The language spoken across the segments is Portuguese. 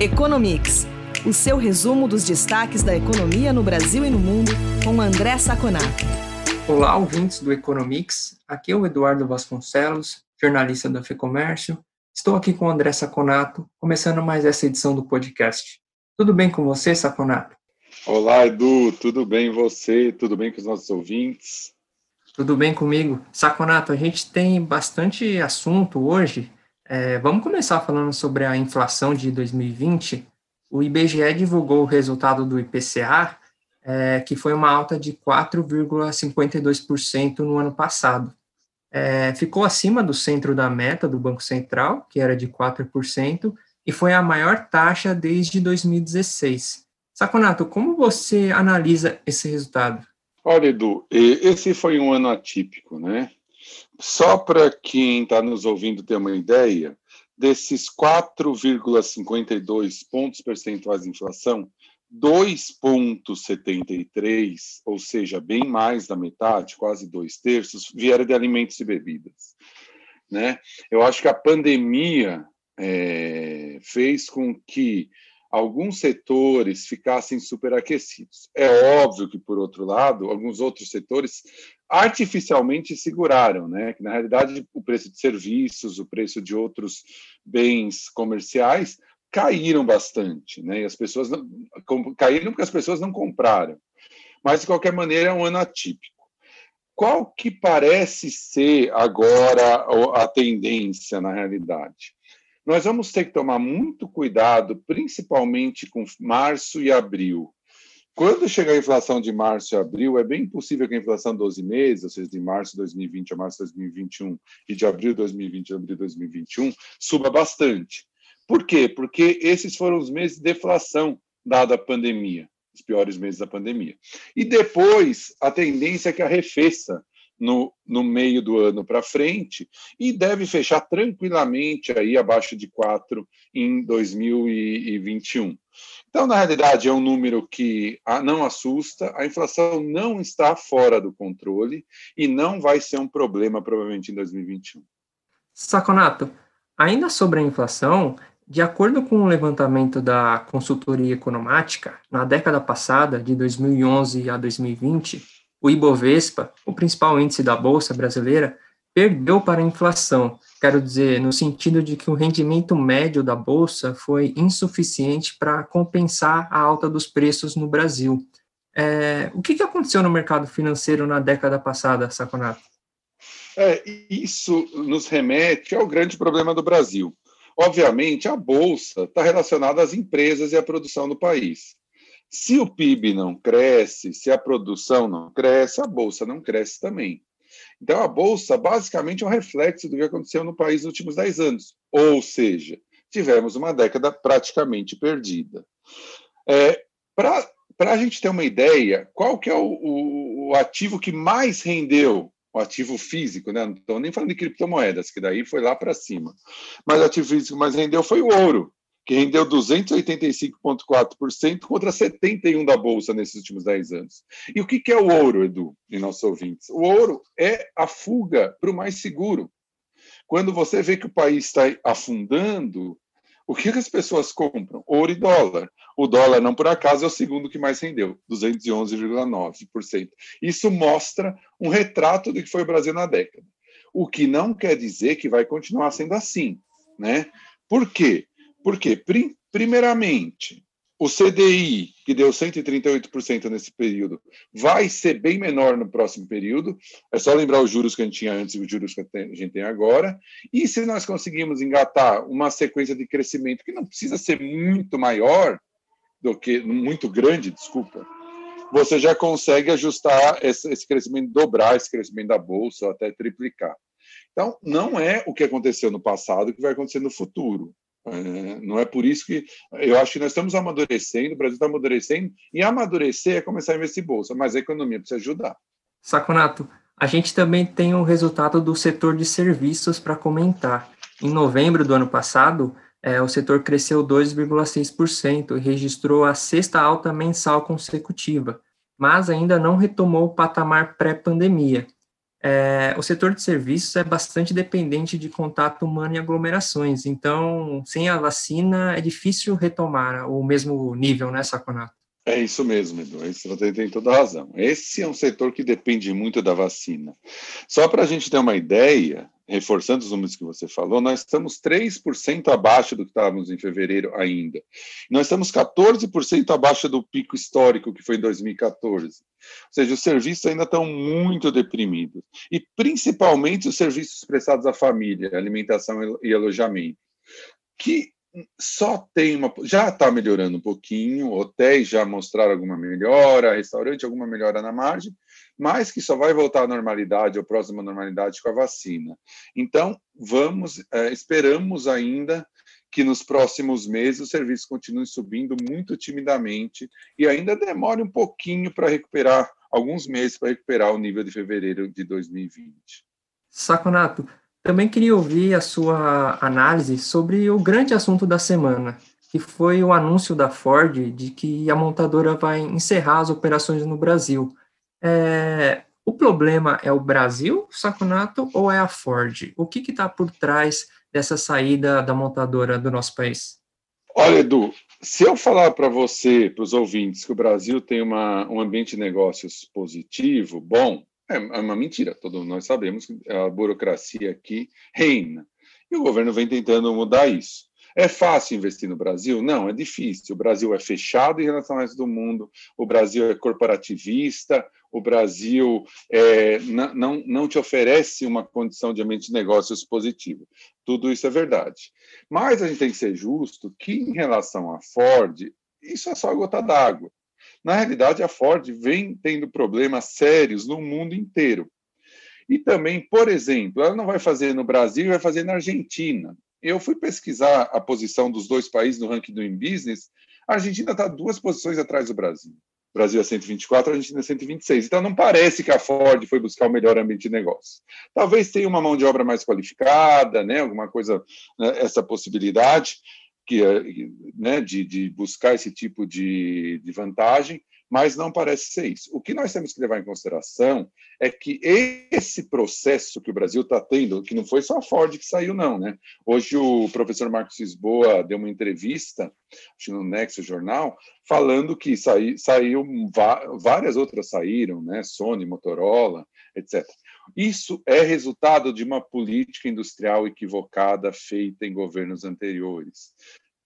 Economics, o seu resumo dos destaques da economia no Brasil e no mundo, com André Saconato. Olá, ouvintes do Economics. Aqui é o Eduardo Vasconcelos, jornalista da FEComércio. Estou aqui com o André Saconato, começando mais essa edição do podcast. Tudo bem com você, Saconato? Olá, Edu, tudo bem você? Tudo bem com os nossos ouvintes? Tudo bem comigo. Saconato, a gente tem bastante assunto hoje, é, vamos começar falando sobre a inflação de 2020. O IBGE divulgou o resultado do IPCA, é, que foi uma alta de 4,52% no ano passado. É, ficou acima do centro da meta do Banco Central, que era de 4%, e foi a maior taxa desde 2016. Saconato, como você analisa esse resultado? Olha, Edu, esse foi um ano atípico, né? Só para quem está nos ouvindo ter uma ideia, desses 4,52 pontos percentuais de inflação, 2,73, ou seja, bem mais da metade, quase dois terços, vieram de alimentos e bebidas. Né? Eu acho que a pandemia é, fez com que alguns setores ficassem superaquecidos. É óbvio que, por outro lado, alguns outros setores artificialmente seguraram, né? Que na realidade o preço de serviços, o preço de outros bens comerciais caíram bastante, né? E as pessoas não, caíram porque as pessoas não compraram. Mas de qualquer maneira é um ano atípico. Qual que parece ser agora a tendência na realidade? Nós vamos ter que tomar muito cuidado, principalmente com março e abril. Quando chegar a inflação de março e abril, é bem possível que a inflação 12 meses, ou seja, de março de 2020 a março de 2021 e de abril de 2020 a abril de 2021, suba bastante. Por quê? Porque esses foram os meses de deflação dada a pandemia, os piores meses da pandemia. E depois, a tendência é que arrefeça no, no meio do ano para frente e deve fechar tranquilamente aí abaixo de 4 em 2021. Então, na realidade, é um número que não assusta, a inflação não está fora do controle e não vai ser um problema, provavelmente, em 2021. Saconato, ainda sobre a inflação, de acordo com o levantamento da consultoria economática, na década passada, de 2011 a 2020, o Ibovespa, o principal índice da Bolsa brasileira, perdeu para a inflação. Quero dizer, no sentido de que o rendimento médio da Bolsa foi insuficiente para compensar a alta dos preços no Brasil. É, o que, que aconteceu no mercado financeiro na década passada, Saconato? É, isso nos remete ao grande problema do Brasil. Obviamente, a Bolsa está relacionada às empresas e à produção do país. Se o PIB não cresce, se a produção não cresce, a bolsa não cresce também. Então, a bolsa basicamente é um reflexo do que aconteceu no país nos últimos 10 anos. Ou seja, tivemos uma década praticamente perdida. É, Para a gente ter uma ideia, qual que é o, o, o, ativo que mais rendeu? O ativo físico, né? não estou nem falando de criptomoedas, que daí foi lá para cima. Mas o ativo físico que mais rendeu foi o ouro que rendeu 285,4% contra 71% da Bolsa nesses últimos 10 anos. E o que é o ouro, Edu, e nossos ouvintes? O ouro é a fuga para o mais seguro. Quando você vê que o país está afundando, o que as pessoas compram? Ouro e dólar. O dólar, não por acaso, é o segundo que mais rendeu, 211,9%. Isso mostra um retrato do que foi o Brasil na década. O que não quer dizer que vai continuar sendo assim. Né? Por quê? Por quê? Primeiramente, o CDI, que deu 138% nesse período, vai ser bem menor no próximo período. É só lembrar os juros que a gente tinha antes e os juros que a gente tem agora. E se nós conseguimos engatar uma sequência de crescimento que não precisa ser muito maior do que muito grande, desculpa, você já consegue ajustar esse, crescimento, dobrar esse crescimento da bolsa, ou até triplicar. Então, não é o que aconteceu no passado que vai acontecer no futuro. Não é por isso que eu acho que nós estamos amadurecendo, o Brasil está amadurecendo, e amadurecer é começar a investir em bolsa, mas a economia precisa ajudar. Saconato, a gente também tem o um resultado do setor de serviços para comentar. Em novembro do ano passado, é, o setor cresceu 2,6% e registrou a sexta alta mensal consecutiva, mas ainda não retomou o patamar pré-pandemia. É, o setor de serviços é bastante dependente de contato humano e aglomerações, então, sem a vacina, é difícil retomar o mesmo nível, né, Saconato? É isso mesmo, Edu, você tem toda a razão. Esse é um setor que depende muito da vacina. Só para a gente ter uma ideia, reforçando os números que você falou, nós estamos 3% abaixo do que estávamos em fevereiro ainda. Nós estamos 14% abaixo do pico histórico que foi em 2014. Ou seja, os serviços ainda estão muito deprimidos. E principalmente os serviços prestados à família, alimentação e alojamento, que só tem uma. Já está melhorando um pouquinho, hotéis já mostraram alguma melhora, restaurante alguma melhora na margem, mas que só vai voltar à normalidade, ou próxima normalidade, com a vacina. Então, vamos, é, esperamos ainda que nos próximos meses o serviço continue subindo muito timidamente e ainda demore um pouquinho para recuperar, alguns meses para recuperar o nível de fevereiro de 2020. Saconato, também queria ouvir a sua análise sobre o grande assunto da semana, que foi o anúncio da Ford de que a montadora vai encerrar as operações no Brasil. É, o problema é o Brasil, Saconato, ou é a Ford? O que está por trás dessa saída da montadora do nosso país? Olha, Edu, se eu falar para você, para os ouvintes, que o Brasil tem uma, um ambiente de negócios positivo, bom, é, é uma mentira. Todos nós sabemos que a burocracia aqui reina. E o governo vem tentando mudar isso. É fácil investir no Brasil? Não, é difícil. O Brasil é fechado em relação ao resto do mundo, o Brasil é corporativista, o Brasil é, não, não te oferece uma condição de ambiente de negócios positivo. Tudo isso é verdade. Mas a gente tem que ser justo que, em relação à Ford, isso é só a gota d'água. Na realidade, a Ford vem tendo problemas sérios no mundo inteiro. E também, por exemplo, ela não vai fazer no Brasil, vai fazer na Argentina. Eu fui pesquisar a posição dos dois países no ranking do Business. A Argentina está duas posições atrás do Brasil. O Brasil é 124, a Argentina é 126. Então, não parece que a Ford foi buscar o melhor ambiente de negócio. Talvez tenha uma mão de obra mais qualificada, né, alguma coisa, né, essa possibilidade, que, né, de, de, buscar esse tipo de, de vantagem, mas não parece ser isso. O que nós temos que levar em consideração é que esse processo que o Brasil está tendo, que não foi só a Ford que saiu, não, né? Hoje o professor Marcos Lisboa deu uma entrevista, acho no Nexo Jornal, falando que saiu, saiu várias outras saíram, né? Sony, Motorola, etc. Isso é resultado de uma política industrial equivocada feita em governos anteriores,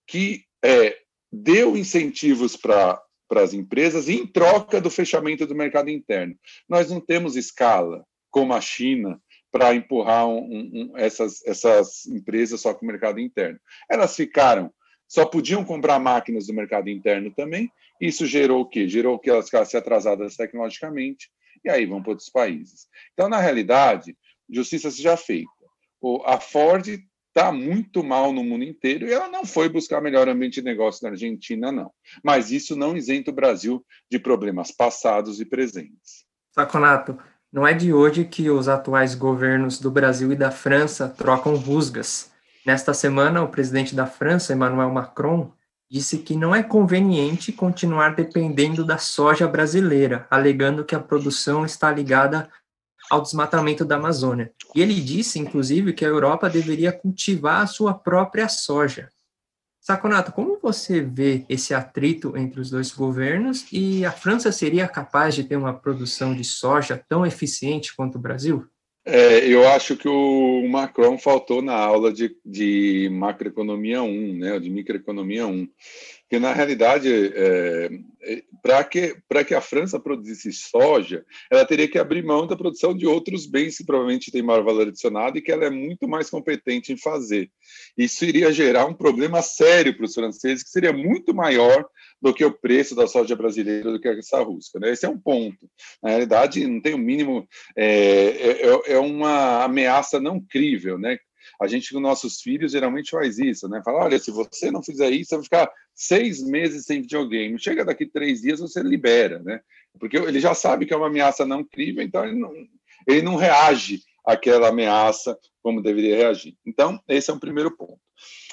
que é, deu incentivos para para as empresas em troca do fechamento do mercado interno. Nós não temos escala, como a China, para empurrar um, um, essas, essas empresas só com o mercado interno. Elas ficaram, só podiam comprar máquinas do mercado interno também. Isso gerou o quê? Gerou que elas ficassem atrasadas tecnologicamente e aí vão para outros países. Então, na realidade, justiça seja feita. A Ford está muito mal no mundo inteiro e ela não foi buscar melhor ambiente de negócio na Argentina, não. Mas isso não isenta o Brasil de problemas passados e presentes. Saconato, não é de hoje que os atuais governos do Brasil e da França trocam rusgas. Nesta semana, o presidente da França, Emmanuel Macron, disse que não é conveniente continuar dependendo da soja brasileira, alegando que a produção está ligada ao desmatamento da Amazônia. E ele disse, inclusive, que a Europa deveria cultivar a sua própria soja. Saconato, como você vê esse atrito entre os dois governos e a França seria capaz de ter uma produção de soja tão eficiente quanto o Brasil? É, eu acho que o Macron faltou na aula de, de macroeconomia 1, né, de microeconomia 1. Porque, na realidade, é, é para que, que a França produzisse soja, ela teria que abrir mão da produção de outros bens que provavelmente têm maior valor adicionado e que ela é muito mais competente em fazer. Isso iria gerar um problema sério para os franceses, que seria muito maior do que o preço da soja brasileira do que essa russa. Né? Esse é um ponto. Na realidade, não tem o mínimo. É, é, é uma ameaça não crível, né? A gente com nossos filhos geralmente faz isso, né? Fala, olha, se você não fizer isso, você vai ficar seis meses sem videogame. Chega daqui três dias, você libera, né? Porque ele já sabe que é uma ameaça não crível, então ele não, ele não reage àquela ameaça como deveria reagir. Então, esse é um primeiro ponto.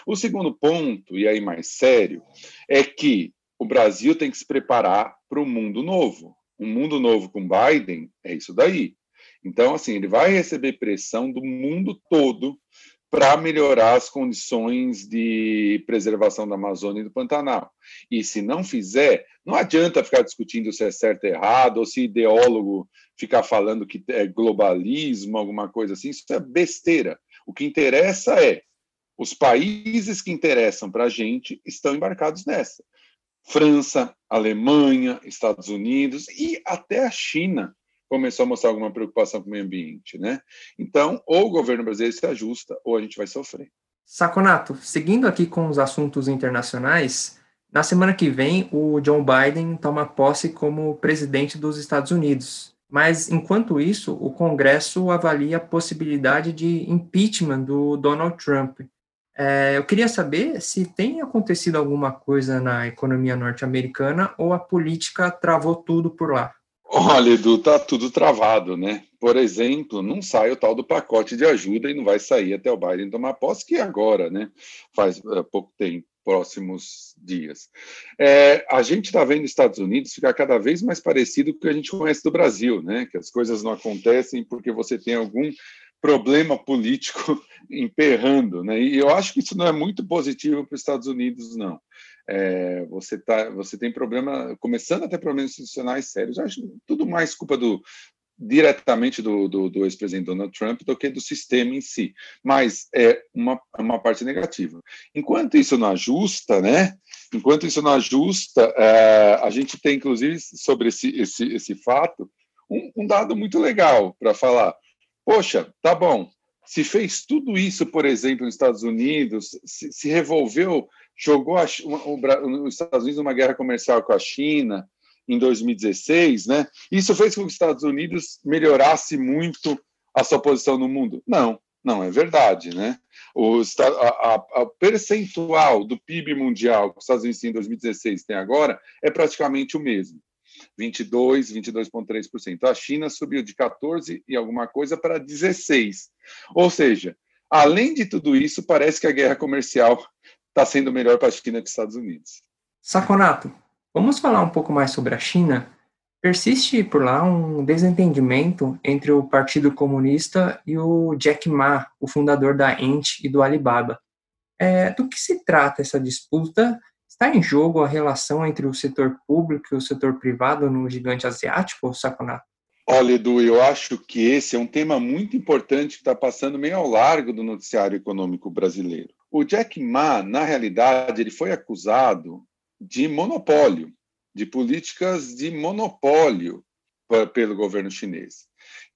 O segundo ponto, e aí mais sério, é que o Brasil tem que se preparar para um mundo novo. Um mundo novo com Biden é isso daí. Então, assim, ele vai receber pressão do mundo todo para melhorar as condições de preservação da Amazônia e do Pantanal. E se não fizer, não adianta ficar discutindo se é certo ou errado, ou se ideólogo ficar falando que é globalismo, alguma coisa assim, isso é besteira. O que interessa é os países que interessam para a gente estão embarcados nessa. França, Alemanha, Estados Unidos e até a China começou a mostrar alguma preocupação com o meio ambiente, né? Então, ou o governo brasileiro se ajusta, ou a gente vai sofrer. Saconato, seguindo aqui com os assuntos internacionais, na semana que vem o John Biden toma posse como presidente dos Estados Unidos. Mas, enquanto isso, o Congresso avalia a possibilidade de impeachment do Donald Trump. É, eu queria saber se tem acontecido alguma coisa na economia norte-americana ou a política travou tudo por lá. Olha, Edu, tá tudo travado, né? Por exemplo, não sai o tal do pacote de ajuda e não vai sair até o Biden tomar posse, que é agora, né? Faz uh, pouco tempo, próximos dias. É, a gente está vendo os Estados Unidos ficar cada vez mais parecido com o que a gente conhece do Brasil, né? Que as coisas não acontecem porque você tem algum problema político emperrando, né? E eu acho que isso não é muito positivo para os Estados Unidos, não é, você, tá, você tem problema, começando a ter problemas institucionais sérios. Eu acho tudo mais culpa do diretamente do, do, do ex-presidente Donald Trump do que do sistema em si. Mas é uma, uma parte negativa. Enquanto isso não ajusta, né? Enquanto isso não ajusta, é, a gente tem, inclusive, sobre esse, esse, esse fato, um, um dado muito legal para falar. Poxa, tá bom, se fez tudo isso, por exemplo, nos Estados Unidos, se, se revolveu jogou a, o, o, os Estados Unidos numa guerra comercial com a China em 2016, né? Isso fez com que os Estados Unidos melhorasse muito a sua posição no mundo? Não, não é verdade, né? O a, a, a percentual do PIB mundial que os Estados Unidos em 2016 tem agora é praticamente o mesmo. 22, 22,3%. A China subiu de 14 e alguma coisa para 16. Ou seja, além de tudo isso, parece que a guerra comercial está sendo melhor para a China que os Estados Unidos. Saconato, vamos falar um pouco mais sobre a China? Persiste por lá um desentendimento entre o Partido Comunista e o Jack Ma, o fundador da Ant e do Alibaba. É, do que se trata essa disputa? Está em jogo a relação entre o setor público e o setor privado no gigante asiático, Saconato? Olha, Edu, eu acho que esse é um tema muito importante que está passando meio ao largo do noticiário econômico brasileiro. O Jack Ma, na realidade, ele foi acusado de monopólio, de políticas de monopólio pelo governo chinês.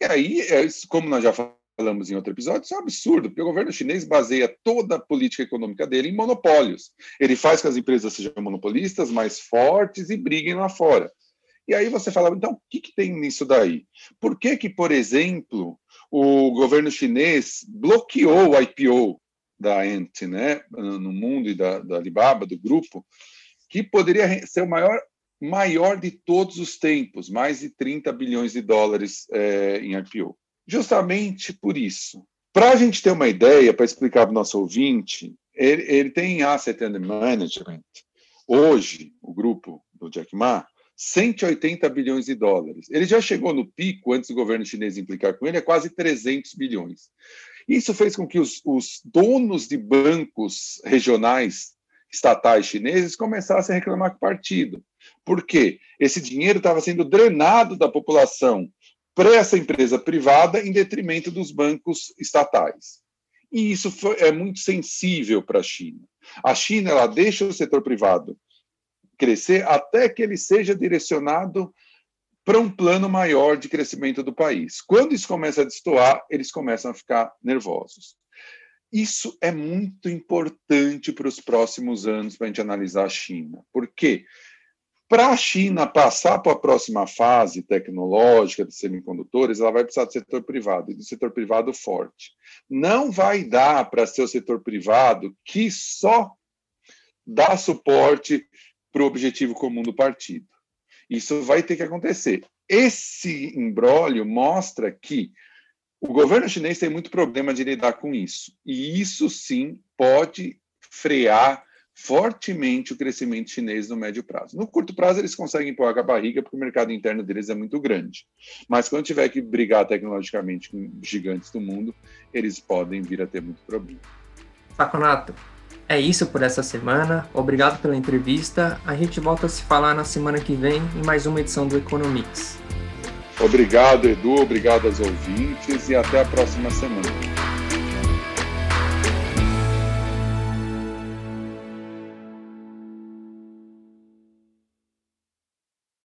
E aí, é como nós já falamos em outro episódio, isso é um absurdo, porque o governo chinês baseia toda a política econômica dele em monopólios. Ele faz que as empresas sejam monopolistas, mais fortes e briguem lá fora. E aí você fala, então, o que, que tem nisso daí? Por que, que, por exemplo, o governo chinês bloqueou o IPO da Ant, né, no mundo e da, da Alibaba, do grupo, que poderia ser o maior maior de todos os tempos, mais de 30 bilhões de dólares é, em IPO. Justamente por isso. Para a gente ter uma ideia, para explicar para o nosso ouvinte, ele, ele tem Asset Under Management, hoje, o grupo do Jack Ma, 180 bilhões de dólares. Ele já chegou no pico, antes do governo chinês implicar com ele, a quase 300 bilhões. Isso fez com que os, os donos de bancos regionais estatais chineses começassem a reclamar com o partido. Por quê? Esse dinheiro estava sendo drenado da população para essa empresa privada em detrimento dos bancos estatais. E isso foi, é muito sensível para a China. A China ela deixa o setor privado crescer até que ele seja direcionado para um plano maior de crescimento do país. Quando isso começa a destoar, eles começam a ficar nervosos. Isso é muito importante para os próximos anos para a gente analisar a China. Por quê? Para a China passar para a próxima fase tecnológica de semicondutores, ela vai precisar do setor privado, e do setor privado forte. Não vai dar para ser o setor privado que só dá suporte para o objetivo comum do partido. Isso vai ter que acontecer. Esse embrólio mostra que o governo chinês tem muito problema de lidar com isso. E isso sim pode frear fortemente o crescimento chinês no médio prazo. No curto prazo, eles conseguem empurrar com a barriga, porque o mercado interno deles é muito grande. Mas quando tiver que brigar tecnologicamente com gigantes do mundo, eles podem vir a ter muito problema. Saconato, é isso por essa semana. Obrigado pela entrevista. A gente volta a se falar na semana que vem em mais uma edição do Economics. Obrigado, Edu. Obrigado aos ouvintes e até a próxima semana.